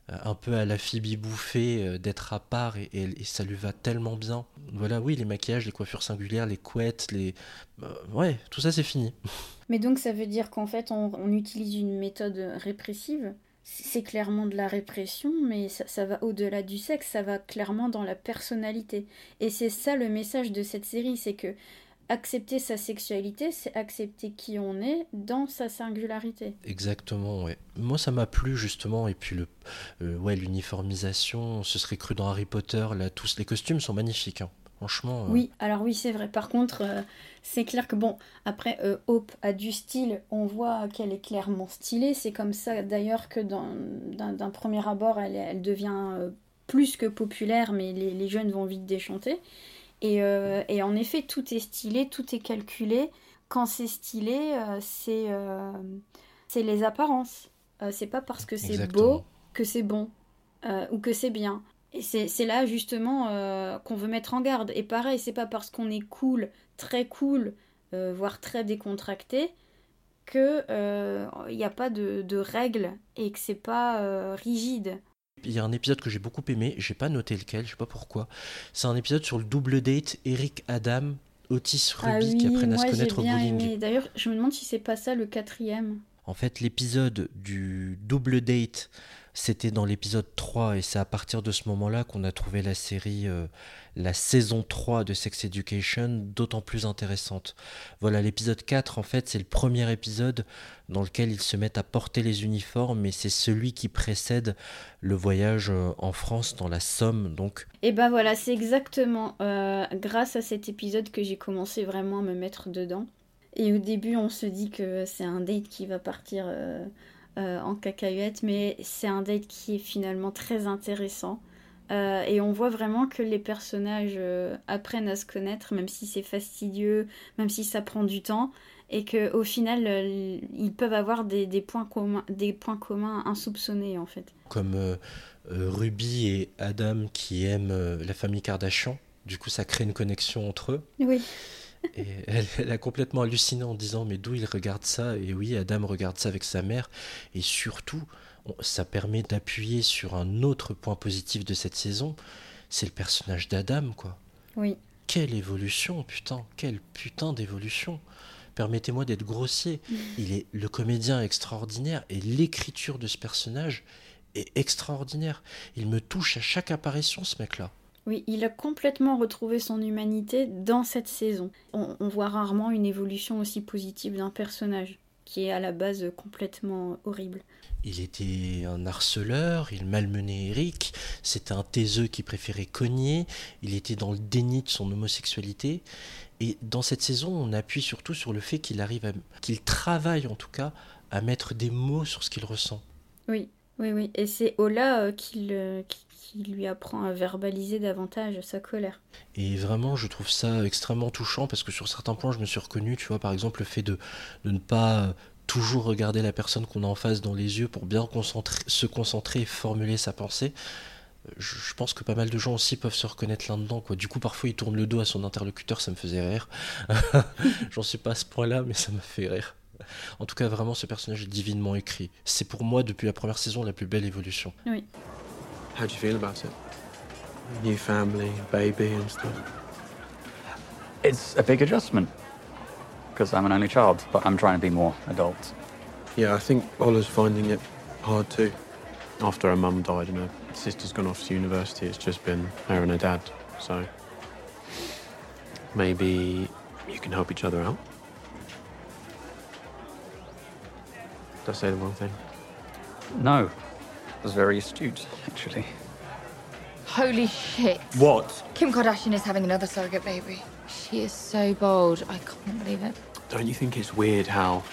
un peu à la Phoebe bouffée euh, d'être à part et, ça lui va tellement bien voilà oui les maquillages les coiffures singulières les couettes les euh, ouais tout ça c'est fini <laughs> Mais donc, ça veut dire qu'en fait, on utilise une méthode répressive. C'est clairement de la répression, mais ça, ça va au-delà du sexe, ça va clairement dans la personnalité. Et c'est ça le message de cette série, c'est que accepter sa sexualité, c'est accepter qui on est dans sa singularité. Exactement, ouais. Moi, ça m'a plu justement, et puis le, euh, ouais, l'uniformisation, ce serait cru dans Harry Potter. Là, tous les costumes sont magnifiques, hein. Franchement. euh, Oui, alors oui, c'est vrai. Par contre, euh, c'est clair que bon, après, euh, Hope a du style, on voit qu'elle est clairement stylée. C'est comme ça d'ailleurs que d'un premier abord, elle, elle devient plus que populaire, mais les, les jeunes vont vite déchanter. Et, euh, et en effet, tout est stylé, tout est calculé. Quand c'est stylé, euh, c'est euh, les apparences. C'est pas parce que c'est beau que c'est bon ou que c'est bien. Et c'est là justement euh, qu'on veut mettre en garde. Et pareil, c'est pas parce qu'on est cool, très cool, euh, voire très décontracté, que il n'y a pas de, de règles et que c'est pas euh, rigide. Il y a un épisode que j'ai beaucoup aimé, j'ai pas noté lequel, je sais pas pourquoi. C'est un épisode sur le double date Eric Adam, Otis Ruby ah oui, qui apprennent à se connaître au bien bowling. aimé. D'ailleurs, je me demande si c'est pas ça le quatrième. En fait, l'épisode du double date, c'était dans l'épisode 3 et c'est à partir de ce moment-là qu'on a trouvé la série, euh, la saison 3 de Sex Education d'autant plus intéressante. Voilà, l'épisode 4, en fait, c'est le premier épisode dans lequel ils se mettent à porter les uniformes et c'est celui qui précède le voyage euh, en France dans la Somme, donc Et ben voilà, c'est exactement euh, grâce à cet épisode que j'ai commencé vraiment à me mettre dedans. Et au début, on se dit que c'est un date qui va partir euh, en cacahuète, mais c'est un date qui est finalement très intéressant. Euh, et on voit vraiment que les personnages euh, apprennent à se connaître, même si c'est fastidieux, même si ça prend du temps, et qu'au final, ils peuvent avoir des, des points communs, des points communs insoupçonnés en fait. comme Ruby et Adam qui aiment la famille Kardashian. Du coup, ça crée une connexion entre eux. Oui. Et elle, elle a complètement halluciné en disant mais d'où il regarde ça? Et oui, Adam regarde ça avec sa mère. Et surtout, ça permet d'appuyer sur un autre point positif de cette saison. C'est le personnage d'Adam, quoi. Oui. Quelle évolution, putain Quelle putain d'évolution Permettez-moi d'être grossier. Il est le comédien est extraordinaire et l'écriture de ce personnage est extraordinaire. Il me touche à chaque apparition, ce mec-là. Oui, il a complètement retrouvé son humanité dans cette saison. On, on voit rarement une évolution aussi positive d'un personnage qui est à la base complètement horrible. Il était un harceleur, il malmenait Eric, c'était un taiseux qui préférait cogner, il était dans le déni de son homosexualité. Et dans cette saison, on appuie surtout sur le fait qu'il arrive à. qu'il travaille en tout cas à mettre des mots sur ce qu'il ressent. Oui, oui, oui. Et c'est Ola euh, qui, le- qui- qui lui apprend à verbaliser davantage sa colère. Et vraiment, je trouve ça extrêmement touchant parce que sur certains points, je me suis reconnu, tu vois, par exemple, le fait de, de ne pas toujours regarder la personne qu'on a en face dans les yeux pour bien se concentrer et formuler sa pensée. Je, pense que pas mal de gens aussi peuvent se reconnaître là-dedans. Quoi. Du coup, parfois, il tourne le dos à son interlocuteur, ça me faisait rire. <laughs> J'en suis pas à ce point-là, mais ça m'a fait rire. En tout cas, vraiment, ce personnage est divinement écrit. C'est pour moi, depuis la première saison, la plus belle évolution. Oui. How do you feel about it? New family, baby and stuff. It's a big adjustment because I'm an only child, but I'm trying to be more adult. Yeah, I think Ola's finding it hard too. After her mum died and her sister's gone off to university, it's just been her and her dad. So maybe you can help each other out. Did I say the wrong thing? No. It was very astute, actually. Holy shit. What? Kim Kardashian is having another surrogate baby. She is so bold. I can't believe it. Don't you think it's weird how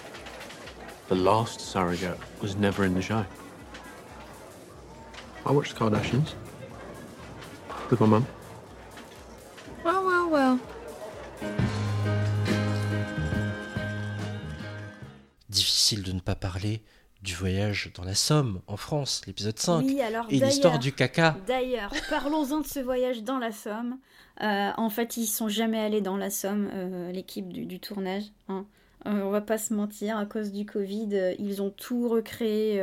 the last surrogate was never in the show? I watched the Kardashians with my mum. Well, well, well. Difficile de ne pas parler du voyage dans la Somme, en France, l'épisode 5, Oui, alors et l'histoire du caca. D'ailleurs, parlons-en de ce voyage dans la Somme. Euh, en fait, ils sont jamais allés dans la Somme, euh, l'équipe du, du tournage. hein. Euh, on va pas se mentir, à cause du Covid, euh, ils ont tout recréé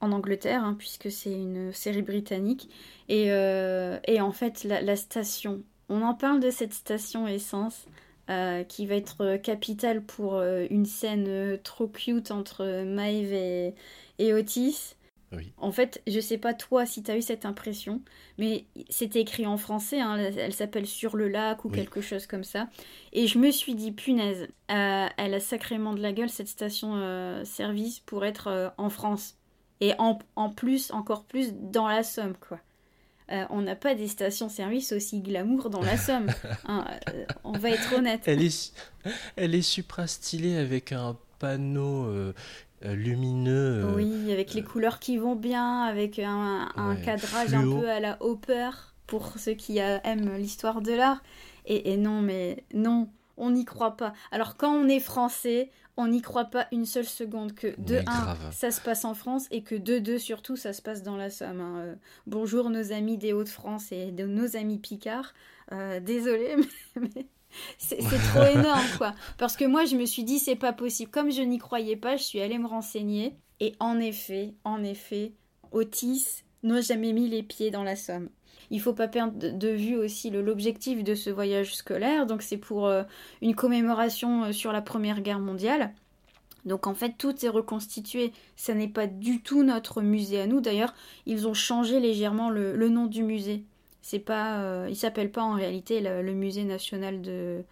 en Angleterre, hein, puisque c'est une série britannique. Et, et en fait, la, la station, on en parle de cette station essence. Euh, qui va être euh, capitale pour euh, une scène trop cute entre Maeve et, et Otis. Oui. En fait, je sais pas toi si t'as eu cette impression, mais c'était écrit en français, hein, elle, elle s'appelle Sur le lac ou Oui. quelque chose comme ça. Et je me suis dit, punaise, euh, elle a sacrément de la gueule cette station-service pour être euh, en France. Et en, en plus, encore plus, dans la Somme, quoi. Euh, on n'a pas des stations-service aussi glamour dans la Somme. <laughs> hein, euh, on va être honnête. Elle est, elle est supra stylée avec un panneau euh, lumineux. Oui, avec les couleurs qui vont bien, avec un, un Ouais, cadrage fluo. un peu à la Hopper pour ceux qui aiment l'histoire de l'art. Et, et non, mais non, on n'y croit pas. Alors quand on est français, on n'y croit pas une seule seconde que de Mais 1, grave. ça se passe en France et que de 2, surtout, ça se passe dans la Somme. hein. Euh, bonjour nos amis des Hauts-de-France et de nos amis Picard. Euh, désolé, mais, <laughs> mais c'est c'est trop énorme, quoi. Parce que moi, je me suis dit, c'est pas possible. Comme je n'y croyais pas, je suis allée me renseigner. Et en effet, en effet, Otis n'a jamais mis les pieds dans la Somme. Il faut pas perdre de- vue aussi l'objectif de ce voyage scolaire. Donc, c'est pour euh, une commémoration euh, sur la Première Guerre mondiale. Donc en fait tout est reconstitué, ça n'est pas du tout notre musée à nous. D'ailleurs, ils ont changé légèrement le, nom du musée. C'est pas, euh, il s'appelle pas en réalité le musée national de,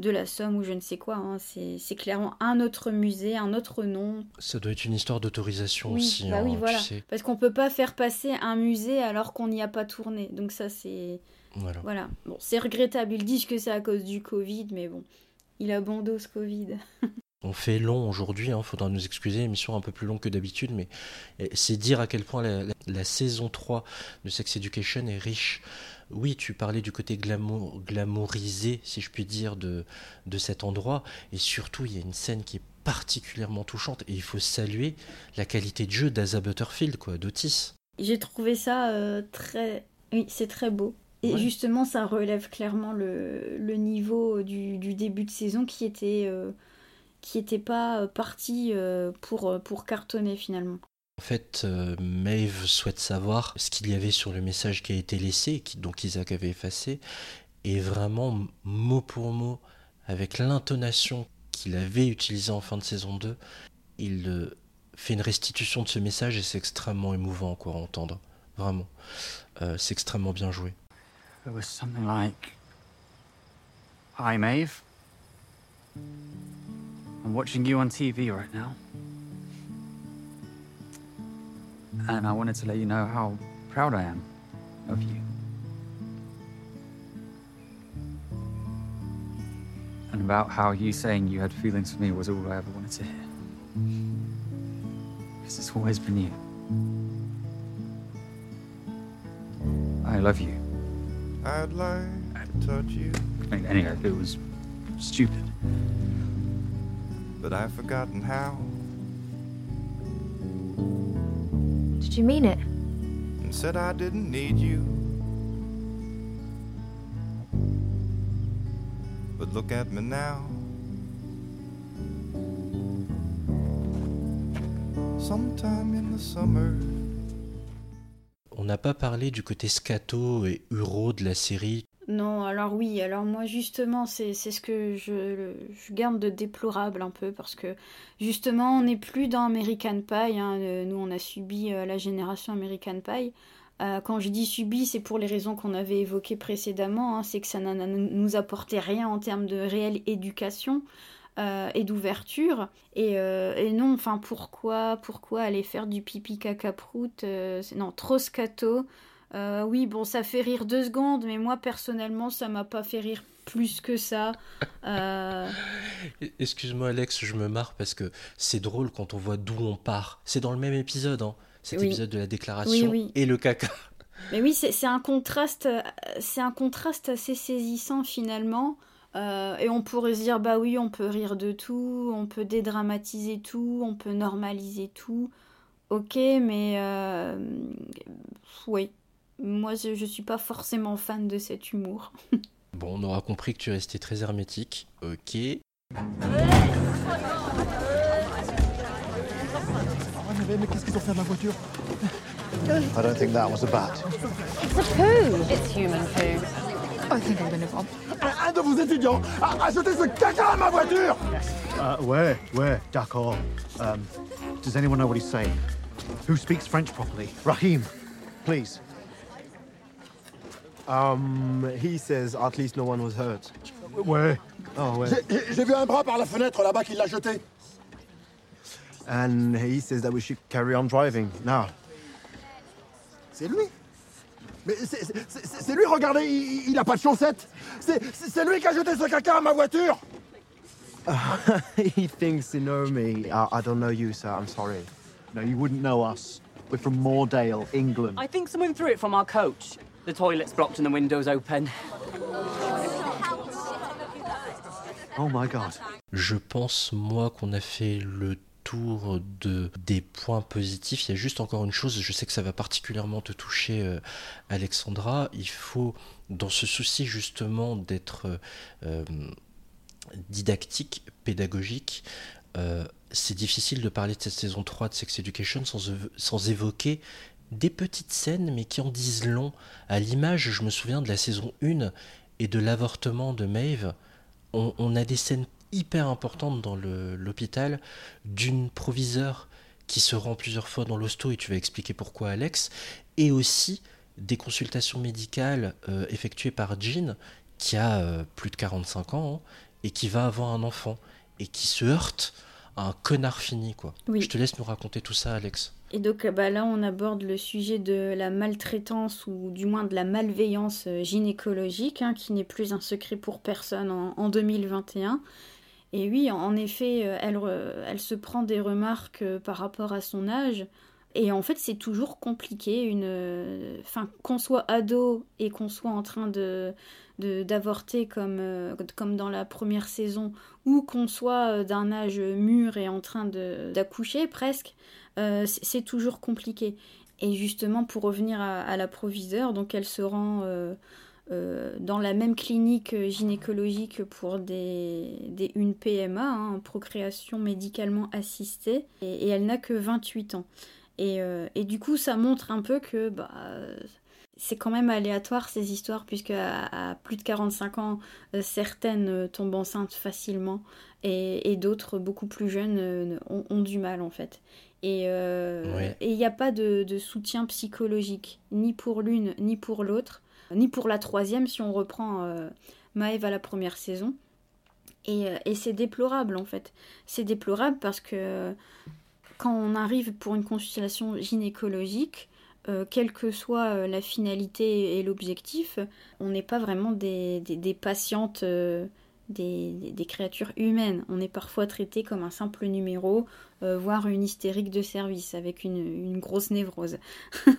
de la Somme ou je ne sais quoi. hein. C'est c'est clairement un autre musée, un autre nom. Ça doit être une histoire d'autorisation Oui, aussi. bah hein, oui, tu voilà. sais. Parce qu'on peut pas faire passer un musée alors qu'on n'y a pas tourné. Donc ça c'est, Voilà. voilà. Bon, c'est regrettable. Ils disent que c'est à cause du Covid, mais bon, il a bon dos ce Covid. <laughs> On fait long aujourd'hui, il faudra nous excuser, émission un peu plus longue que d'habitude, mais eh, c'est dire à quel point la, la- la saison 3 de Sex Education est riche. Oui, tu parlais du côté glamour, glamourisé, si je puis dire, de, de cet endroit, et surtout il y a une scène qui est particulièrement touchante, et il faut saluer la qualité de jeu d'Asa Butterfield, quoi, d'Otis. J'ai trouvé ça euh, très... Oui, c'est très beau. Et Ouais. justement, ça relève clairement le, le niveau du, du début de saison qui était, euh, qui était pas euh, parti pour, pour cartonner finalement. En fait, euh, Maeve souhaite savoir ce qu'il y avait sur le message qui a été laissé, qui, donc Isaac avait effacé, et vraiment mot pour mot, avec l'intonation qu'il avait utilisée en fin de saison 2, il euh, fait une restitution de ce message et c'est extrêmement émouvant à entendre. Vraiment. Euh, c'est extrêmement bien joué. It was something like Hi, Maeve. I'm watching you on TV right now. And I wanted to let you know how proud I am of you. And about how you saying you had feelings for me was all I ever wanted to hear. Because it's always been you. I love you. I'd like to touch you, I mean, anyway, it was stupid. but I've forgotten how. You mean it? and said I didn't need you. But look at me now. Sometime in the summer. On n'a pas parlé du côté scato et uro de la série. Non, alors oui, alors moi justement, c'est ce que je, je garde de déplorable un peu, parce que justement, on n'est plus dans American Pie, hein, euh, nous on a subi euh, la génération American Pie. Euh, quand je dis subi, c'est pour les raisons qu'on avait évoquées précédemment, hein, c'est que ça ne nous apportait rien en termes de réelle éducation. et d'ouverture et, non enfin pourquoi pourquoi aller faire du pipi caca prout euh, non trop scato euh, oui, bon, ça fait rire deux secondes, mais moi personnellement, ça m'a pas fait rire plus que ça. Euh, <laughs> Excuse-moi Alex, je me marre parce que c'est drôle quand on voit d'où on part. C'est dans le même épisode, hein, cet Oui. épisode de la déclaration Oui, oui. et le caca. Mais oui, c'est un contraste, c'est un contraste assez saisissant finalement. Euh, et on pourrait se dire, bah oui, on peut rire de tout, on peut dédramatiser tout, on peut normaliser tout. Ok, mais euh, oui, moi je, je suis pas forcément fan de cet humour. <laughs> Bon, on aura compris que tu restais très hermétique. Ok. Mais qu'est-ce qu'ils ont fait à ma voiture? I don't think that was a bat. It's a poo. It's human poo. I think I'm gonna. Un, un de vos étudiants a, a jeté ce caca à ma voiture uh, Ouais, ouais, d'accord. Um, does anyone know what he's saying? Who speaks French properly? Rahim, please. Um, he says at least no one was hurt. Ouais. Oh, ouais. J'ai- J'ai vu un bras par la fenêtre là-bas qui l'a jeté. And he says that we should carry on driving now. C'est lui Mais c'est- c'est c'est- c'est lui, regardez, il, il a pas de chaussettes. C'est c'est- c'est lui qui a jeté ce caca à ma voiture. <laughs> he thinks he knows me. I, I don't know you, sir. I'm sorry. No, you wouldn't know us. We're from Moordale, England. I think someone threw it from our coach. The toilet's blocked and the window's open. Oh my god. Je pense, moi, qu'on a fait le tour de, des points positifs. Il y a juste encore une chose, je sais que ça va particulièrement te toucher, euh, Alexandra. Il faut, dans ce souci justement d'être euh, didactique, pédagogique, euh, c'est difficile de parler de cette saison 3 de Sex Education sans, sans évoquer des petites scènes, mais qui en disent long. À l'image, je me souviens de la saison 1 et de l'avortement de Maeve. On, on a des scènes hyper importantes dans l'hôpital d'une proviseure qui se rend plusieurs fois dans l'hosto, et tu vas expliquer pourquoi, Alex, et aussi des consultations médicales euh, effectuées par Jean, qui a euh, plus de 45 ans, hein, et qui va avoir un enfant, et qui se heurte à un connard fini, quoi. Oui. Je te laisse nous raconter tout ça, Alex. Et donc bah, là, on aborde le sujet de la maltraitance ou du moins de la malveillance euh, gynécologique, hein, qui n'est plus un secret pour personne en, en 2021. Et oui, en- effet, euh, elle, se prend des remarques euh, par rapport à son âge. Et en fait, c'est toujours compliqué. Une, qu'on soit ado et qu'on soit en train d'avorter comme, dans la première saison, ou qu'on soit d'un âge mûr et en train d'accoucher presque, euh, c'est toujours compliqué. Et justement, pour revenir à, la proviseure, donc elle se rend euh, euh, dans la même clinique gynécologique pour une PMA, hein, procréation médicalement assistée, et, elle n'a que 28 ans. Et, et du coup, ça montre un peu que bah, c'est quand même aléatoire ces histoires, puisque à, à plus de 45 ans, euh, certaines euh, tombent enceintes facilement, et, et d'autres, beaucoup plus jeunes, euh, ont, ont du mal en fait. Et Ouais. il n'y a pas de, de soutien psychologique, ni pour l'une, ni pour l'autre, ni pour la troisième, si on reprend Maëve à la première saison. Et, et c'est déplorable en fait. C'est déplorable parce que quand on arrive pour une consultation gynécologique, euh, quelle que soit euh, la finalité et l'objectif, on n'est pas vraiment des, des- des patientes, euh, des, créatures humaines. On est parfois traité comme un simple numéro euh, voire une hystérique de service avec une, une grosse névrose. <laughs>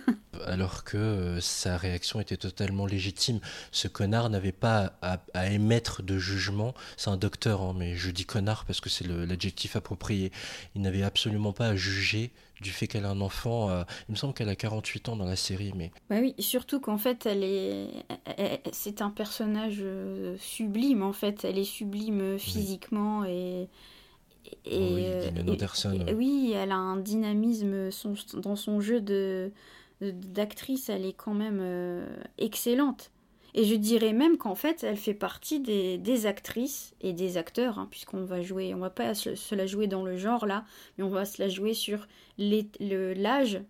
alors que euh, sa réaction était totalement légitime. Ce connard n'avait pas à, à émettre de jugement. C'est un docteur, hein, mais je dis connard parce que c'est l'adjectif approprié. Il n'avait absolument pas à juger du fait qu'elle a un enfant. euh, il me semble qu'elle a 48 ans dans la série, mais Bah oui, surtout qu'en fait, elle est, c'est un personnage euh, sublime. En fait, elle est sublime physiquement et et, Oui, euh, Anderson, et- oui, elle a un dynamisme son- dans son jeu de d'actrice. Elle est quand même euh, excellente. Et je dirais même qu'en fait, elle fait partie des, des actrices et des acteurs, hein, puisqu'on va jouer, on va pas se, se la jouer dans le genre là, mais on va se la jouer sur l'âge.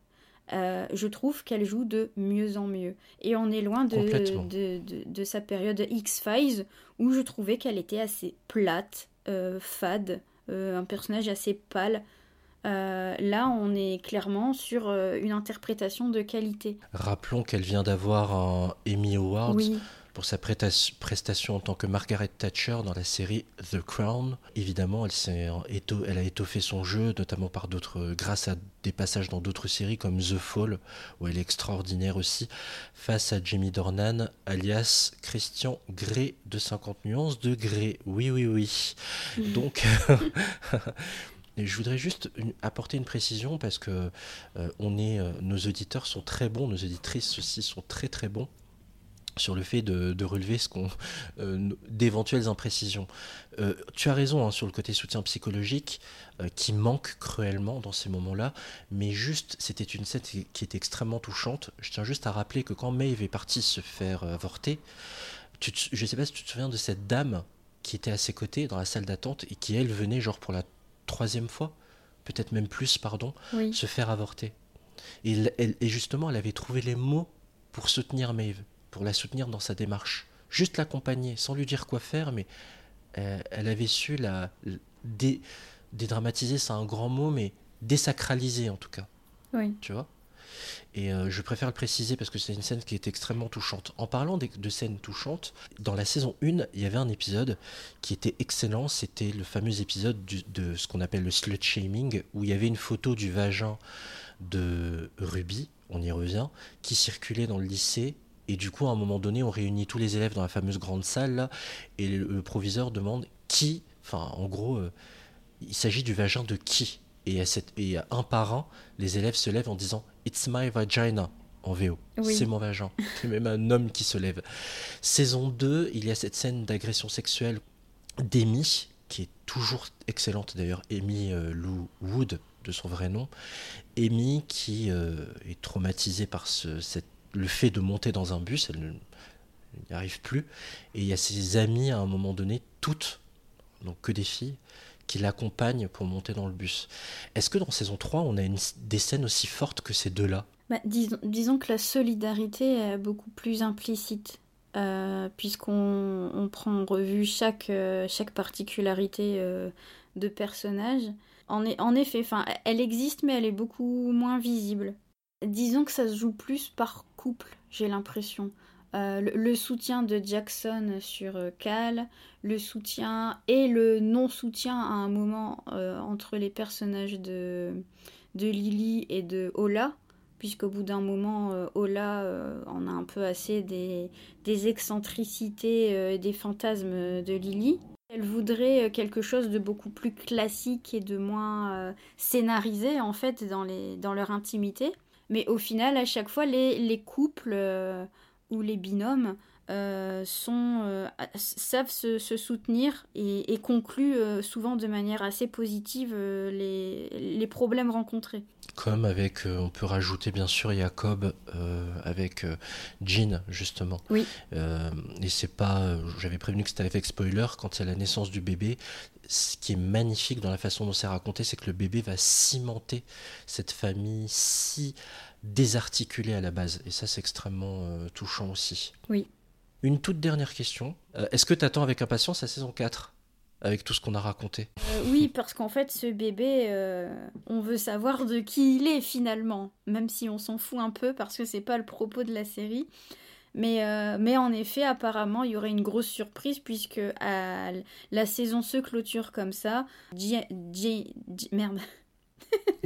Euh, je trouve qu'elle joue de mieux en mieux. Et on est loin de, Complètement. de, de- de sa période X-Files, où je trouvais qu'elle était assez plate, euh, fade, un personnage assez pâle. Euh, là, on est clairement sur euh, une interprétation de qualité. rappelons qu'elle vient d'avoir un Emmy Award Oui. Pour sa prestation en tant que Margaret Thatcher dans la série The Crown. Évidemment, elle, s'est éto- elle a étoffé son jeu, notamment par d'autres, grâce à des passages dans d'autres séries comme The Fall, où elle est extraordinaire aussi, face à Jamie Dornan, alias Christian Grey de 50 nuances de Grey. Oui, oui, oui. <laughs> Donc. <laughs> Et je voudrais juste une- apporter une précision parce que euh, on est, euh, nos auditeurs sont très bons, nos auditrices aussi sont très très bons sur le fait de, de relever ce qu'on euh, d'éventuelles imprécisions. Euh, tu as raison hein, sur le côté soutien psychologique euh, qui manque cruellement dans ces moments-là, mais juste c'était une scène qui était extrêmement touchante. Je tiens juste à rappeler que quand Maeve est partie se faire avorter, tu te- je sais pas si tu te souviens de cette dame qui était à ses côtés dans la salle d'attente et qui elle venait genre pour la troisième fois, peut-être même plus, pardon, Oui. se faire avorter. Et, elle- et justement, elle avait trouvé les mots pour soutenir Maeve, pour la soutenir dans sa démarche. Juste l'accompagner, sans lui dire quoi faire, mais euh, elle avait su la, dé- dédramatiser, c'est un grand mot, mais désacraliser en tout cas. Oui. Tu vois? Et euh, je préfère le préciser parce que c'est une scène qui est extrêmement touchante. En parlant de scènes touchantes, dans la saison 1, il y avait un épisode qui était excellent. C'était le fameux épisode du- de ce qu'on appelle le slut shaming, où il y avait une photo du vagin de Ruby, on y revient, qui circulait dans le lycée. Et du coup, à un moment donné, on réunit tous les élèves dans la fameuse grande salle là, et le, le proviseur demande qui, enfin, en gros, euh, il s'agit du vagin de qui? Et, à cette, et à un par un, les élèves se lèvent en disant It's my vagina en VO. Oui. C'est mon vagin. C'est même un homme qui se lève. Saison 2, il y a cette scène d'agression sexuelle d'Amy, qui est toujours excellente d'ailleurs, Amy euh, Lou Wood, de son vrai nom. Amy qui euh, est traumatisée par ce, cette- le fait de monter dans un bus, elle n'y arrive plus. Et il y a ses amies à un moment donné, toutes, donc que des filles, qui l'accompagnent pour monter dans le bus. Est-ce que dans saison 3, on a une- des scènes aussi fortes que ces deux-là? Bah, disons, que la solidarité est beaucoup plus implicite, euh, puisqu'on on prend en revue chaque, euh, chaque particularité euh, de personnage. En, en effet, elle existe, mais elle est beaucoup moins visible. Disons que ça se joue plus par couple, j'ai l'impression. Euh, le, soutien de Jackson sur euh, Cal, le soutien et le non-soutien à un moment euh, entre les personnages de, de Lily et de Ola, puisqu'au bout d'un moment, Ola en a un peu assez des, des excentricités des fantasmes de Lily. Elle voudrait quelque chose de beaucoup plus classique et de moins scénarisé en fait dans, les, dans leur intimité. Mais au final, à chaque fois, les, les couples ou les binômes euh, sont, euh, savent se, se soutenir et, et concluent euh, souvent de manière assez positive les, les problèmes rencontrés. Comme avec, on peut rajouter bien sûr Jacob avec Jean justement. Oui. Et c'est pas, j'avais prévenu que c'était avec spoiler quand a la naissance du bébé. Ce qui est magnifique dans la façon dont c'est raconté, c'est que le bébé va cimenter cette famille si désarticulée à la base. Et ça, c'est extrêmement euh, touchant aussi. Oui. Une toute dernière question. Euh, Est-ce que tu attends avec impatience la saison 4 avec tout ce qu'on a raconté? Euh, oui, parce qu'en fait, ce bébé, euh, on veut savoir de qui il est finalement, même si on s'en fout un peu parce que c'est pas le propos de la série. Mais, euh, mais en effet, apparemment, il y aurait une grosse surprise puisque la saison se clôture comme ça. Ji- Ji- Ji- merde.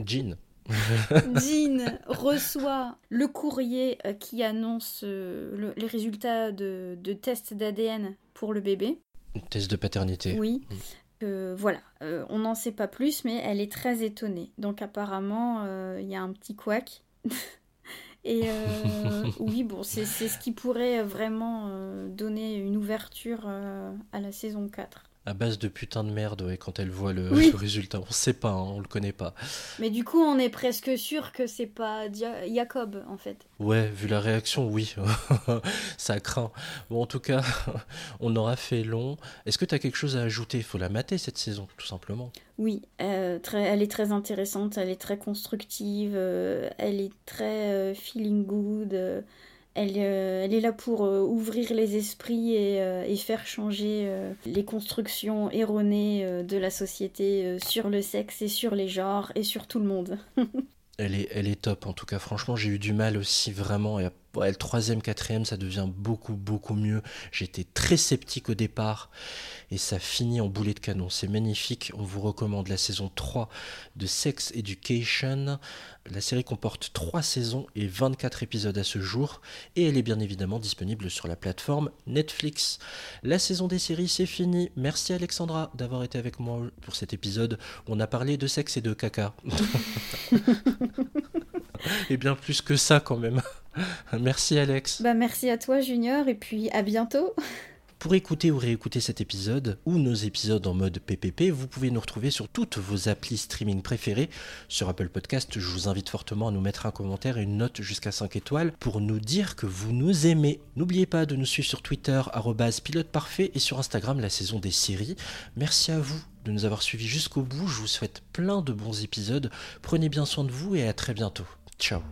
Jean. <laughs> Jean reçoit le courrier euh, qui annonce euh, le- les résultats de, de tests d'ADN pour le bébé. Test de paternité. Oui. Euh, voilà, Euh, on n'en sait pas plus, mais elle est très étonnée. Donc apparemment, euh, il y a un petit couac. <laughs> Et oui, bon, c'est ce qui pourrait vraiment donner une ouverture à la saison 4. À base de putain de merde, ouais, quand elle voit le, Oui. le résultat. On sait pas, hein, on le connaît pas. Mais du coup, on est presque sûr que c'est pas Dia- Jacob, en fait. Ouais, vu la réaction, oui. <laughs> Ça craint. Bon, en tout cas, <laughs> on aura fait long. Est-ce que tu as quelque chose à ajouter? Il faut la mater cette saison, tout simplement. Oui, euh, très, elle est très intéressante, elle est très constructive, euh, elle est très euh, feeling good, elle, euh, elle est là pour euh, ouvrir les esprits et, euh, faire changer les constructions erronées de la société sur le sexe et sur les genres et sur tout le monde. <laughs> Elle est, elle est top, en tout cas. Franchement, j'ai eu du mal aussi, vraiment. Et, ouais, le troisième, quatrième, ça devient beaucoup, beaucoup mieux. J'étais très sceptique au départ. Et ça finit en boulet de canon. C'est magnifique. On vous recommande la saison 3 de Sex Education. La série comporte 3 saisons et 24 épisodes à ce jour. Et elle est bien évidemment disponible sur la plateforme Netflix. La saison des séries, c'est fini. Merci Alexandra d'avoir été avec moi pour cet épisode où on a parlé de sexe et de caca. <laughs> Et bien plus que ça quand même. <laughs> Merci Alex. Bah merci à toi Junior et puis à bientôt. <laughs> Pour écouter ou réécouter cet épisode ou nos épisodes en mode PPP, vous pouvez nous retrouver sur toutes vos applis streaming préférées. Sur Apple Podcast, je vous invite fortement à nous mettre un commentaire et une note jusqu'à 5 étoiles pour nous dire que vous nous aimez. N'oubliez pas de nous suivre sur Twitter, pilote parfait, et sur Instagram, la saison des séries. Merci à vous de nous avoir suivis jusqu'au bout. Je vous souhaite plein de bons épisodes. Prenez bien soin de vous et à très bientôt. Ciao.